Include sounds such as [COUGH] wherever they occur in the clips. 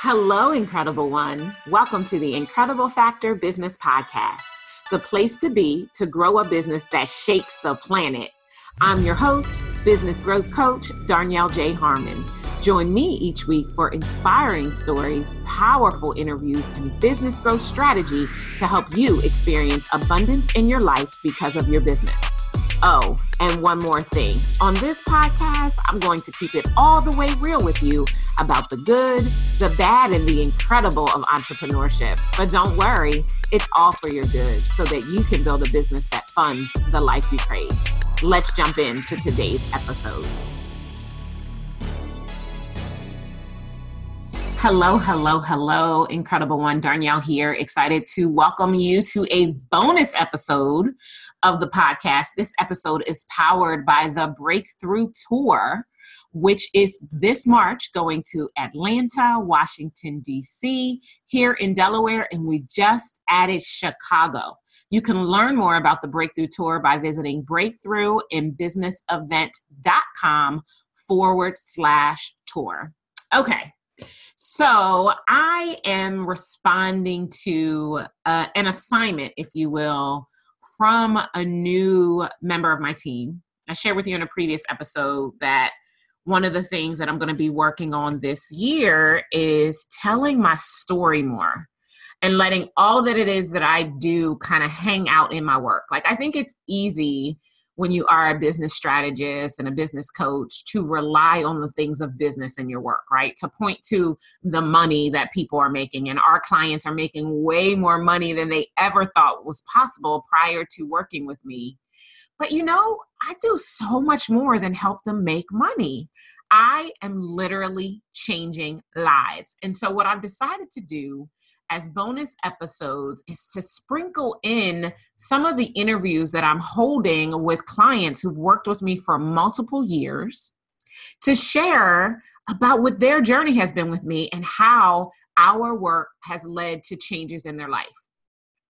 Hello, Incredible One. Welcome to the Incredible Factor Business Podcast, the place to be to grow a business that shakes the planet. I'm your host, business growth coach, Darnyelle J. Harmon. Join me each week for inspiring stories, powerful interviews, and business growth strategy to help you experience abundance in your life because of your business. Oh, and one more thing. On this podcast, I'm going to keep it all the way real with you about the good, the bad, and the incredible of entrepreneurship. But don't worry, it's all for your good so that you can build a business that funds the life you crave. Let's jump into today's episode. Hello, hello, hello, incredible one. Darnyelle here, excited to welcome you to a bonus episode of the podcast. This episode is powered by the Breakthrough Tour, which is this March going to Atlanta, Washington, D.C., here in Delaware, and we just added Chicago. You can learn more about the Breakthrough Tour by visiting breakthroughinbusinessevent.com forward slash tour. Okay, so I am responding to uh, an assignment, if you will, from a new member of my team. I shared with you in a previous episode that one of the things that I'm going to be working on this year is telling my story more and letting all that it is that I do kind of hang out in my work. Like, I think it's easy when you are a business strategist and a business coach to rely on the things of business in your work, right? To point to the money that people are making. And our clients are making way more money than they ever thought was possible prior to working with me. But you know, I do so much more than help them make money. I am literally changing lives. And so, what I've decided to do as bonus episodes is to sprinkle in some of the interviews that I'm holding with clients who've worked with me for multiple years to share about what their journey has been with me and how our work has led to changes in their life.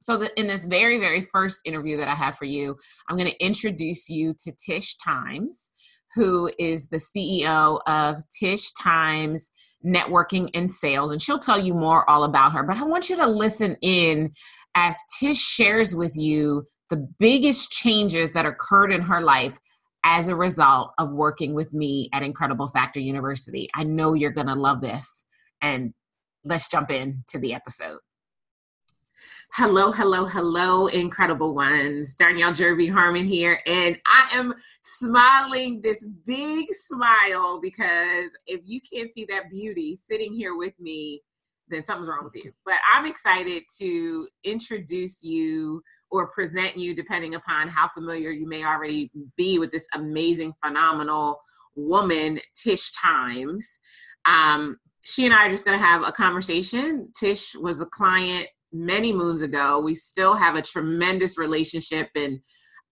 So, that in this very, very first interview that I have for you, I'm going to introduce you to Tish Times who is the CEO of Tish Times Networking and Sales. And she'll tell you more all about her. But I want you to listen in as Tish shares with you the biggest changes that occurred in her life as a result of working with me at Incredible Factor University. I know you're going to love this. And let's jump into the episode. Hello, hello, hello, incredible ones. Darnyelle Jervey Harmon here, and I am smiling this big smile because if you can't see that beauty sitting here with me, then something's wrong with you. But I'm excited to introduce you or present you, depending upon how familiar you may already be with this amazing, phenomenal woman, Tish Times. Um, she and I are just going to have a conversation. Tish was a client many moons ago. We still have a tremendous relationship and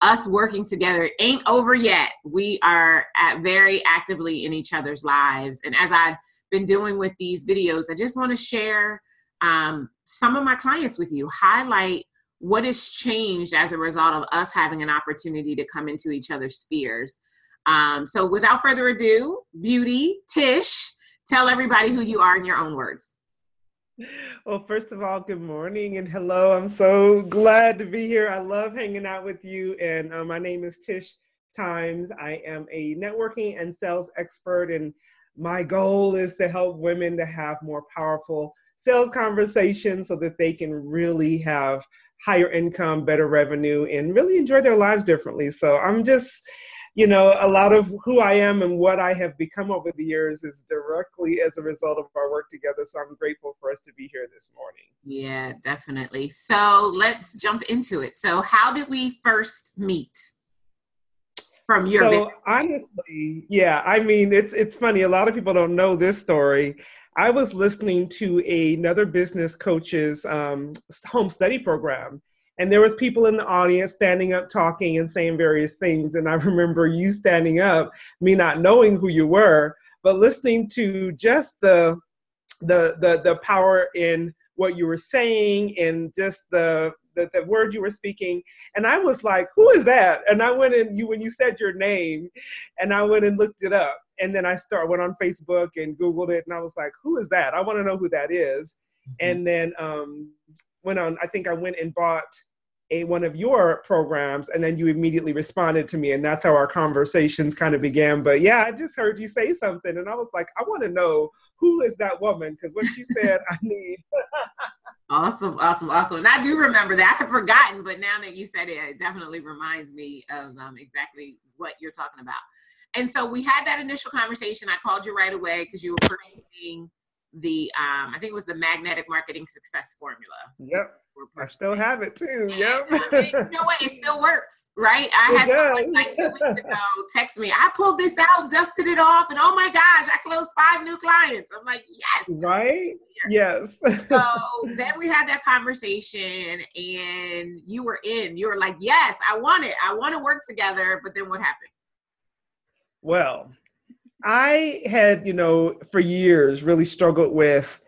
us working together ain't over yet. We are at very actively in each other's lives. And as I've been doing with these videos, I just want to share um, some of my clients with you, highlight what has changed as a result of us having an opportunity to come into each other's spheres. Um, so without further ado, Beauty, Tish, tell everybody who you are in your own words. Well, first of all, good morning and hello. I'm so glad to be here. I love hanging out with you. And uh, my name is Tish Times. I am a networking and sales expert, and my goal is to help women to have more powerful sales conversations so that they can really have higher income, better revenue, and really enjoy their lives differently. So I'm just you know, a lot of who I am and what I have become over the years is directly as a result of our work together. So I'm grateful for us to be here this morning. Yeah, definitely. So let's jump into it. So, how did we first meet? From your so honestly, yeah, I mean it's it's funny. A lot of people don't know this story. I was listening to another business coach's um, home study program, and there was people in the audience standing up talking and saying various things and i [LAUGHS] remember you standing up me not knowing who you were but listening to just the the the, the power in what you were saying and just the the, the word you were speaking, and I was like, "Who is that?" And I went and you when you said your name, and I went and looked it up, and then I start went on Facebook and Googled it, and I was like, "Who is that? I want to know who that is." Mm-hmm. And then um, went on. I think I went and bought a one of your programs and then you immediately responded to me and that's how our conversations kind of began. But yeah i just heard you say something and i was like i want to know who is that woman? Because what she said i [LAUGHS] need. Awesome awesome awesome. And i do remember that. I had forgotten but now that you said it it definitely reminds me of um, exactly what you're talking about. And so we had that initial conversation. I called you right away because you were the um, I think it was the magnetic marketing success formula. Yep. I still have it too. Yep. you know what? It still works, right? I it had someone like two weeks ago text me. I pulled this out, dusted it off, and oh my gosh, I closed five new clients. I'm like, yes. Right. Yes. so [LAUGHS] then we had that conversation, and you were in. You were like, yes, I want it. I want to work together. But then what happened? Well, I had, you know, for years really struggled with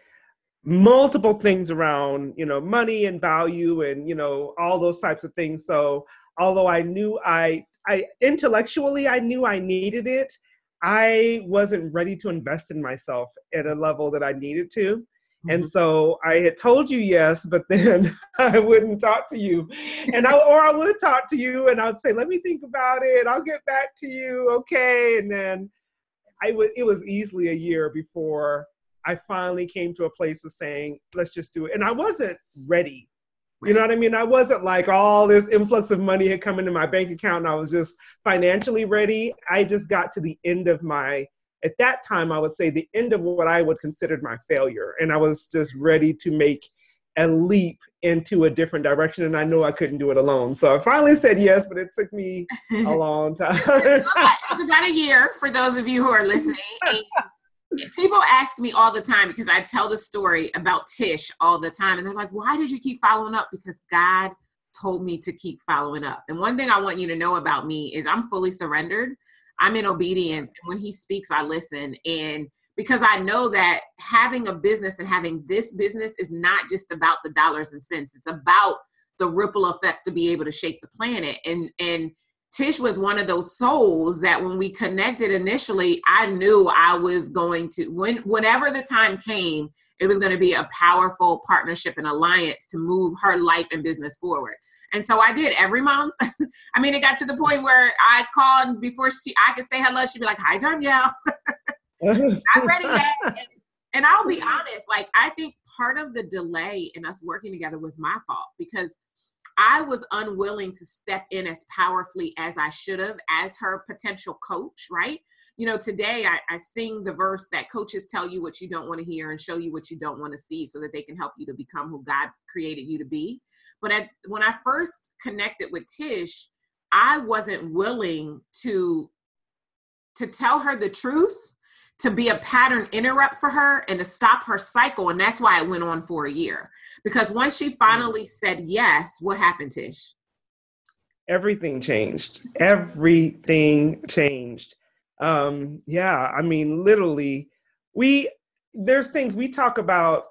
multiple things around, you know, money and value and, you know, all those types of things. So although I knew I, I intellectually, I knew I needed it, I wasn't ready to invest in myself at a level that I needed to. Mm-hmm. And so I had told you yes, but [LAUGHS] then I wouldn't talk to you. And I or I would talk to you and I'd say, let me think about it. I'll get back to you. Okay. And then I was it was easily a year before I finally came to a place of saying, let's just do it. And I wasn't ready. You know what I mean? I wasn't like all this influx of money had come into my bank account and I was just financially ready. I just got to the end of my, at that time, I would say the end of what I would consider my failure. And I was just ready to make a leap into a different direction and I knew I couldn't do it alone. So I finally said yes, but it took me a [LAUGHS] long time. it was about a year for those of you who are listening. [LAUGHS] People ask me all the time because I tell the story about Tish all the time and they're like, "Why did you keep following up?" Because God told me to keep following up. And one thing I want you to know about me is I'm fully surrendered. I'm in obedience and when he speaks I listen and because I know that having a business and having this business is not just about the dollars and cents. It's about the ripple effect to be able to shake the planet. And and Tish was one of those souls that when we connected initially, I knew I was going to when whenever the time came, it was going to be a powerful partnership and alliance to move her life and business forward. And so I did every month. [LAUGHS] I mean, it got to the point where I called before she I could say hello, she'd be like, "Hi, [LAUGHS] Danielle." I'm ready yet. And, and I'll be honest, like I think part of the delay in us working together was my fault because I was unwilling to step in as powerfully as I should have as her potential coach, right? You know, today I, I, sing the verse that coaches tell you what you don't want to hear and show you what you don't want to see so that they can help you to become who God created you to be. But at, when I first connected with Tish, I wasn't willing to to tell her the truth to be a pattern interrupt for her and to stop her cycle. And that's why it went on for a year. Because once she finally said yes, what happened, Tish? Everything changed. Everything changed. Um, yeah, I mean, literally, we there's things we talk about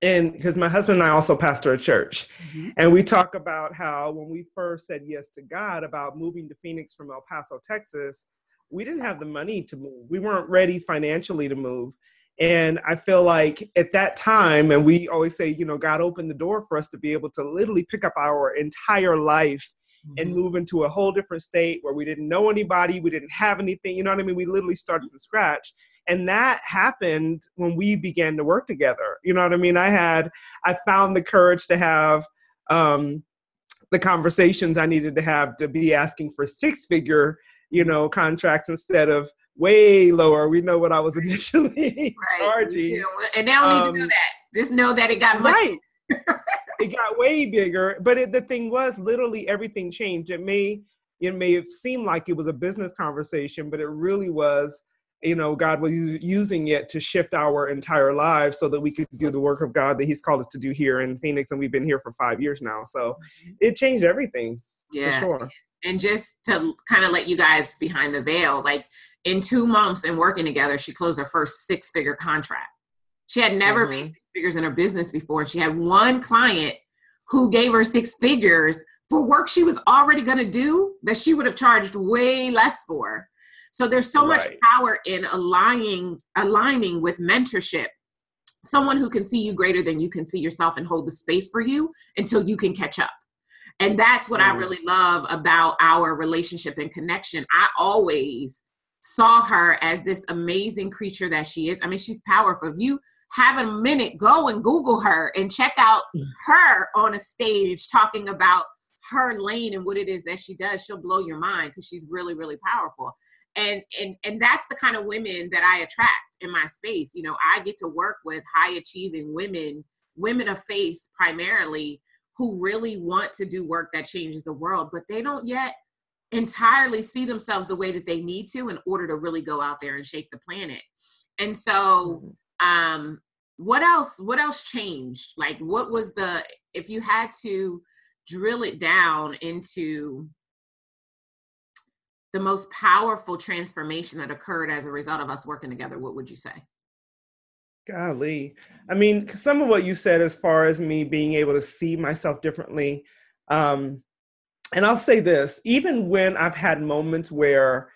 and because my husband and I also pastor a church, mm-hmm. and we talk about how when we first said yes to God about moving to Phoenix from El Paso, Texas, we didn't have the money to move. We weren't ready financially to move. And I feel like at that time, and we always say, you know, God opened the door for us to be able to literally pick up our entire life mm-hmm. and move into a whole different state where we didn't know anybody, we didn't have anything, you know what I mean? We literally started from scratch. And that happened when we began to work together. You know what I mean? I had, I found the courage to have um, the conversations I needed to have to be asking for six figure you know, contracts instead of way lower. We know what I was [LAUGHS] initially right. charging. And now um, need to know that. Just know that it got much right. it got way bigger. But it, the thing was, literally everything changed. It may it may have seemed like it was a business conversation, but it really was. You know, God was using it to shift our entire lives so that we could do the work of God that He's called us to do here in Phoenix, and we've been here for five years now. So mm-hmm. it changed everything. Yeah, sure and just to kind of let you guys behind the veil, like in two months and working together, she closed her first six figure contract. She had never mm-hmm. made six figures in her business before. She had one client who gave her six figures for work she was already going to do that she would have charged way less for. So there's so right. much power in aligning aligning with mentorship. Someone who can see you greater than you can see yourself and hold the space for you until you can catch up. And that's what mm. I really love about our relationship and connection. I always saw her as this amazing creature that she is. I mean, she's powerful. If you have a minute, go and Google her and check out mm. her on a stage talking about her lane and what it is that she does. She'll blow your mind because she's really, really powerful. And and and that's the kind of women that I attract in my space. You know, I get to work with high achieving women, women of faith primarily, who really want to do work that changes the world, but they don't yet entirely see themselves the way that they need to in order to really go out there and shake the planet. And so mm-hmm. um what else what else changed? Like what was the if you had to drill it down into the most powerful transformation that occurred as a result of us working together what would you say golly i mean some of what you said as far as me being able to see myself differently um and i'll say this even when i've had moments where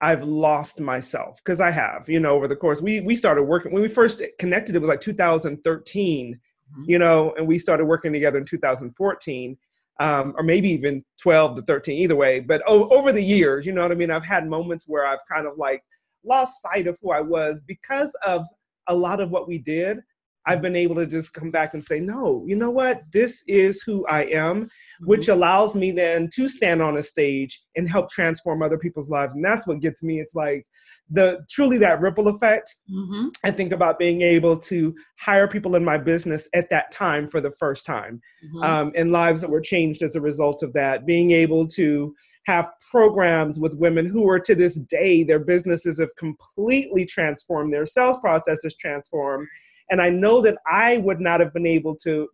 I've lost myself because I have, you know, over the course. We we started working when we first connected. It was like 2013, mm-hmm. you know, and we started working together in 2014, um, or maybe even 12 to 13, either way. But o- over the years, you know what I mean. I've had moments where I've kind of like lost sight of who I was because of a lot of what we did. I've been able to just come back and say, no, you know what? This is who I am, mm-hmm. which allows me then to stand on a stage and help transform other people's lives. And that's what gets me. It's like the truly that ripple effect. Mm-hmm. I think about being able to hire people in my business at that time for the first time, mm-hmm. um, and lives that were changed as a result of that. Being able to have programs with women who are to this day, their businesses have completely transformed, their sales processes transformed and I know that I would not have been able to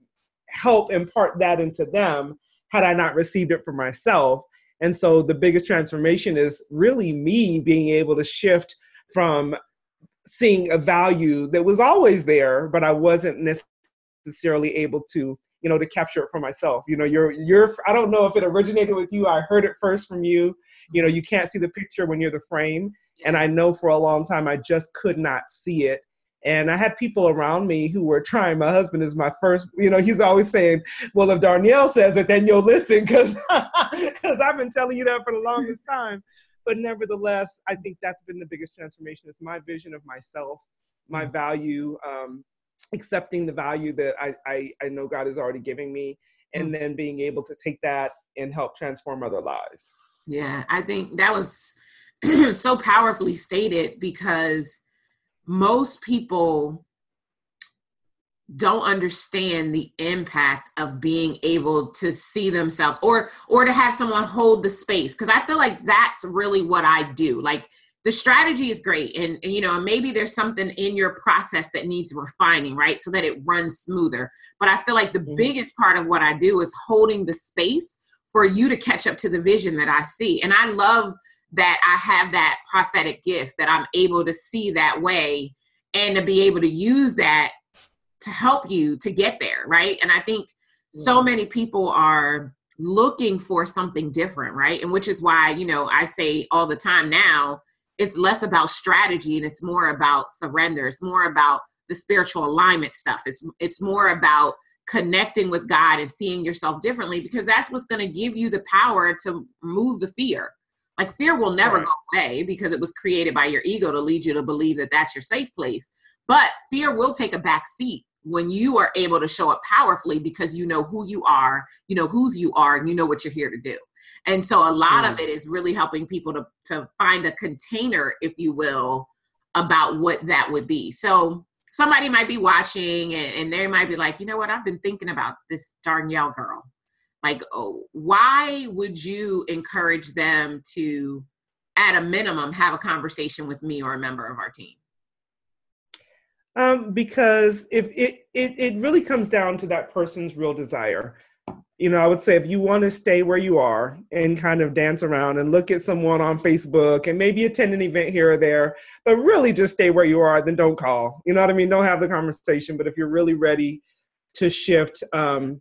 help impart that into them had I not received it for myself. And so the biggest transformation is really me being able to shift from seeing a value that was always there, but I wasn't necessarily able to, you know, to capture it for myself. You know, you're you're I don't know if it originated with you. I heard it first from you. You know, you can't see the picture when you're the frame. And I know for a long time I just could not see it. And I had people around me who were trying. My husband is my first, you know, he's always saying, well, if Darnyelle says it, then you'll listen because because [LAUGHS] I've been telling you that for the longest time. But nevertheless, I think that's been the biggest transformation. It's my vision of myself, my value, um, accepting the value that I, I, I know God is already giving me, and mm. then being able to take that and help transform other lives. Yeah, I think that was [CLEARS THROAT] so powerfully stated because most people don't understand the impact of being able to see themselves or or to have someone hold the space because i feel like that's really what i do like the strategy is great and, and, you know maybe there's something in your process that needs refining right so that it runs smoother but i feel like the mm-hmm. biggest part of what i do is holding the space for you to catch up to the vision that i see and i love that I have that prophetic gift that I'm able to see that way and to be able to use that to help you to get there, right? And I think so many people are looking for something different, right? And which is why, you know, I say all the time now, it's less about strategy and it's more about surrender. It's more about the spiritual alignment stuff. It's it's more about connecting with God and seeing yourself differently because that's what's going to give you the power to move the fear like fear will never right. go away because it was created by your ego to lead you to believe that that's your safe place. But fear will take a back seat when you are able to show up powerfully because you know who you are, you know whose you are, and you know what you're here to do. And so a lot of mm. it is really helping people to, to find a container, if you will, about what that would be. So somebody might be watching and, and they might be like, you know what, I've been thinking about this Darnyelle girl like oh, why would you encourage them to at a minimum have a conversation with me or a member of our team um, because if it, it it really comes down to that person's real desire. You know i would say if you want to stay where you are and kind of dance around and look at someone on facebook and maybe attend an event here or there but really just stay where you are then don't call. You know what i mean? Don't have the conversation but if you're really ready to shift um,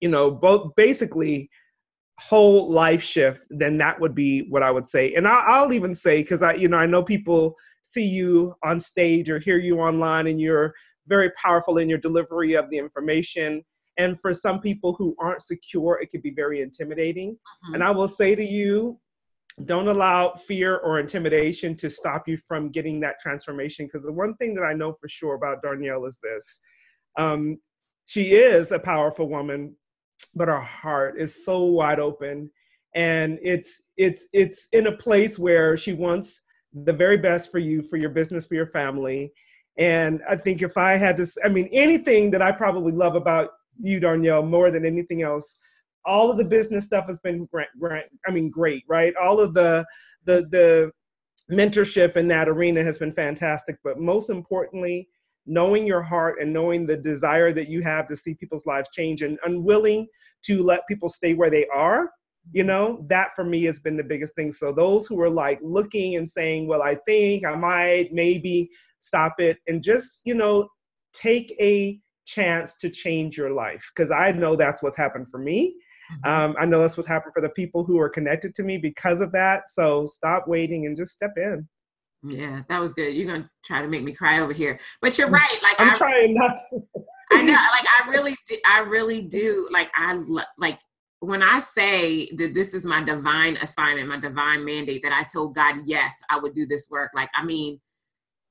you know, both basically whole life shift, then that would be what I would say. And I, will even say, because I, you know, I know people see you on stage or hear you online and you're very powerful in your delivery of the information. And for some people who aren't secure, it could be very intimidating. Mm-hmm. And I will say to you, don't allow fear or intimidation to stop you from getting that transformation. Because the one thing that I know for sure about Darnyelle is this um, she is a powerful woman, but her heart is so wide open. And it's it's it's in a place where she wants the very best for you, for your business, for your family. And I think if I had to, I mean, anything that I probably love about you, Darnyelle, more than anything else, all of the business stuff has been great, I mean, great, right? All of the the the mentorship in that arena has been fantastic. But most importantly, knowing your heart and knowing the desire that you have to see people's lives change and unwilling to let people stay where they are you know that for me has been the biggest thing. So those who are like looking and saying well i think i might maybe stop it and just you know take a chance to change your life because i know that's what's happened for me. Mm-hmm. um, i know that's what's happened for the people who are connected to me because of that. So stop waiting and just step in. Yeah that was good. You're gonna try to make me cry over here. But you're right like i'm I, trying not to. I know [LAUGHS] like i really do i really do like i like when I say that this is my divine assignment, my divine mandate, that I told God, yes, I would do this work. Like, I mean,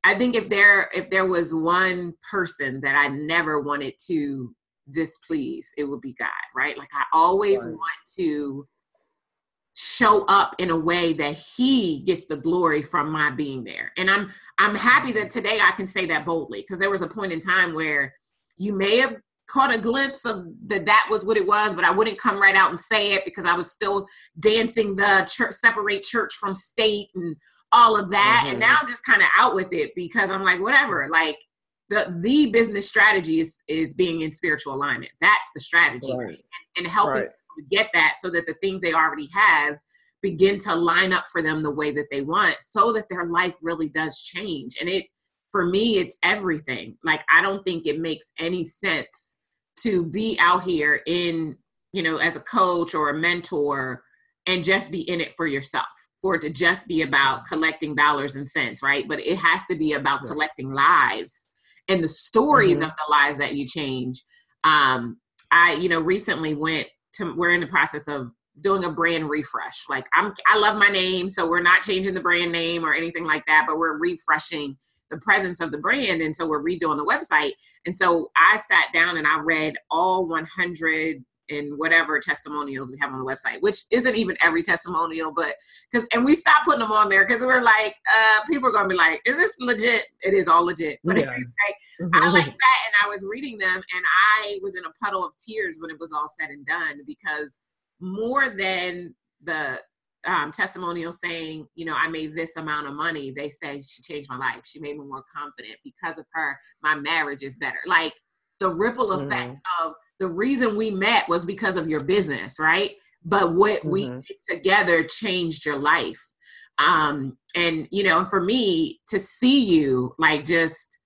I think if there if there was one person that I never wanted to displease, it would be God, right? Like I always right. want to show up in a way that he gets the glory from my being there. And I'm I'm happy that today I can say that boldly because there was a point in time where you may have caught a glimpse of that that was what it was but i wouldn't come right out and say it because i was still dancing the church separate church from state and all of that mm-hmm. and now i'm just kind of out with it because i'm like whatever like the the business strategy is is being in spiritual alignment that's the strategy right. and, and, helping right. get that so that the things they already have begin to line up for them the way that they want so that their life really does change and it for me it's everything like i don't think it makes any sense to be out here in you know as a coach or a mentor and just be in it for yourself for it to just be about collecting dollars and cents, right? But it has to be about collecting lives and the stories mm-hmm. of the lives that you change. Um, I, you know, recently went to, we're in the process of doing a brand refresh. Like I'm, I love my name, so we're not changing the brand name or anything like that, but we're refreshing the presence of the brand. And so we're redoing the website. And so I sat down and I read all 100 and whatever testimonials we have on the website, which isn't even every testimonial, but because and we stopped putting them on there because we're like, uh, people are gonna be like, is this legit? It is all legit. [LAUGHS] But yeah. anyway, mm-hmm. I like sat and I was reading them and I was in a puddle of tears when it was all said and done because more than the um, testimonial saying, you know, I made this amount of money, they say she changed my life. She made me more confident because of her. My marriage is better. Like the ripple effect mm-hmm. of the reason we met was because of your business, right? But what mm-hmm. we did together changed your life. Um, and you know, for me to see you like just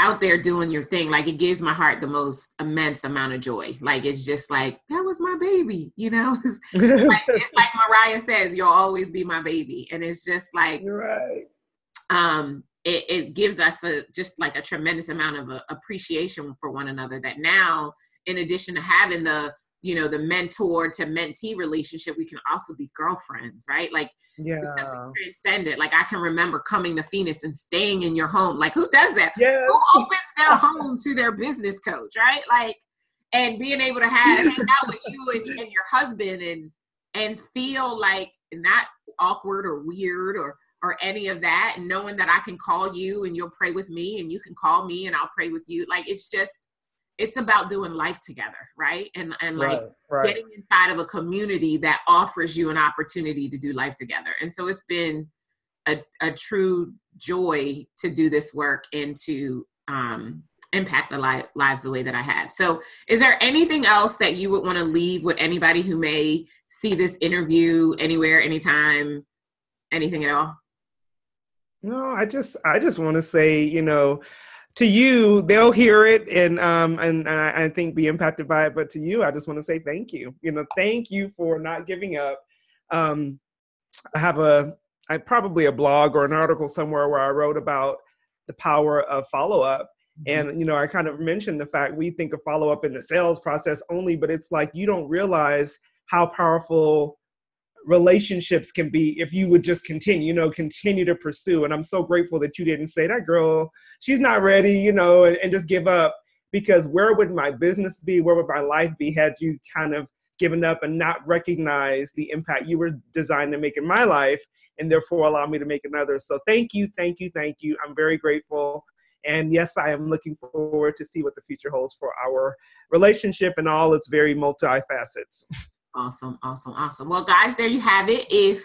out there doing your thing, like it gives my heart the most immense amount of joy. Like it's just like that was my baby, you know. [LAUGHS] It's [LAUGHS] like, it's like Mariah says, "You'll always be my baby," and it's just like right. Um, it, it gives us a just like a tremendous amount of uh, appreciation for one another. That now in addition to having the you know the mentor to mentee relationship we can also be girlfriends right? Like yeah. transcend it. Like i can remember coming to phoenix and staying in your home. Like who does that? Yes. who opens their home to their business coach right? Like and being able to have hang [LAUGHS] out with you and, and your husband and and feel like not awkward or weird or or any of that and knowing that i can call you and you'll pray with me and you can call me and i'll pray with you. Like it's just it's about doing life together right? And and like right, right. getting inside of a community that offers you an opportunity to do life together. And so it's been a, a true joy to do this work and to um, impact the li- lives the way that i have. So is there anything else that you would want to leave with anybody who may see this interview anywhere anytime anything at all? No i just i just want to say you know to you, they'll hear it and um and I, I think be impacted by it. But to you, I just want to say thank you. You know, thank you for not giving up. Um, I have a I probably a blog or an article somewhere where I wrote about the power of follow up. Mm-hmm. And you know, I kind of mentioned the fact we think of follow up in the sales process only, but it's like you don't realize how powerful relationships can be if you would just continue, you know, continue to pursue. And I'm so grateful that you didn't say that girl, she's not ready, you know, and, and just give up. Because where would my business be? Where would my life be had you kind of given up and not recognize the impact you were designed to make in my life and therefore allow me to make another. So thank you, thank you, thank you. I'm very grateful. And yes, I am looking forward to see what the future holds for our relationship and all its very multi-facets. [LAUGHS] Awesome, awesome, awesome. Well, guys, there you have it. If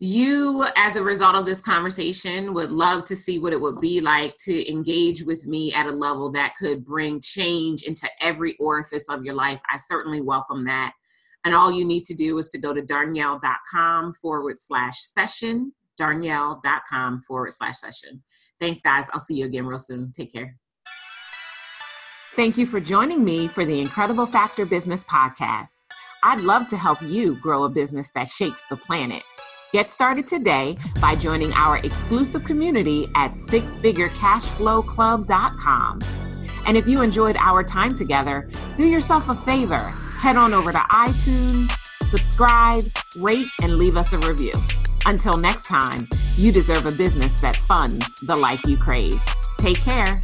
you, as a result of this conversation, would love to see what it would be like to engage with me at a level that could bring change into every orifice of your life, I certainly welcome that. And all you need to do is to go to darnyelle.com forward slash session, darnyelle.com forward slash session. Thanks, guys. I'll see you again real soon. Take care. Thank you for joining me for the Incredible Factor Business Podcast. I'd love to help you grow a business that shakes the planet. Get started today by joining our exclusive community at sixfigurecashflowclub.com. And if you enjoyed our time together, do yourself a favor. Head on over to iTunes, subscribe, rate, and leave us a review. Until next time, you deserve a business that funds the life you crave. Take care.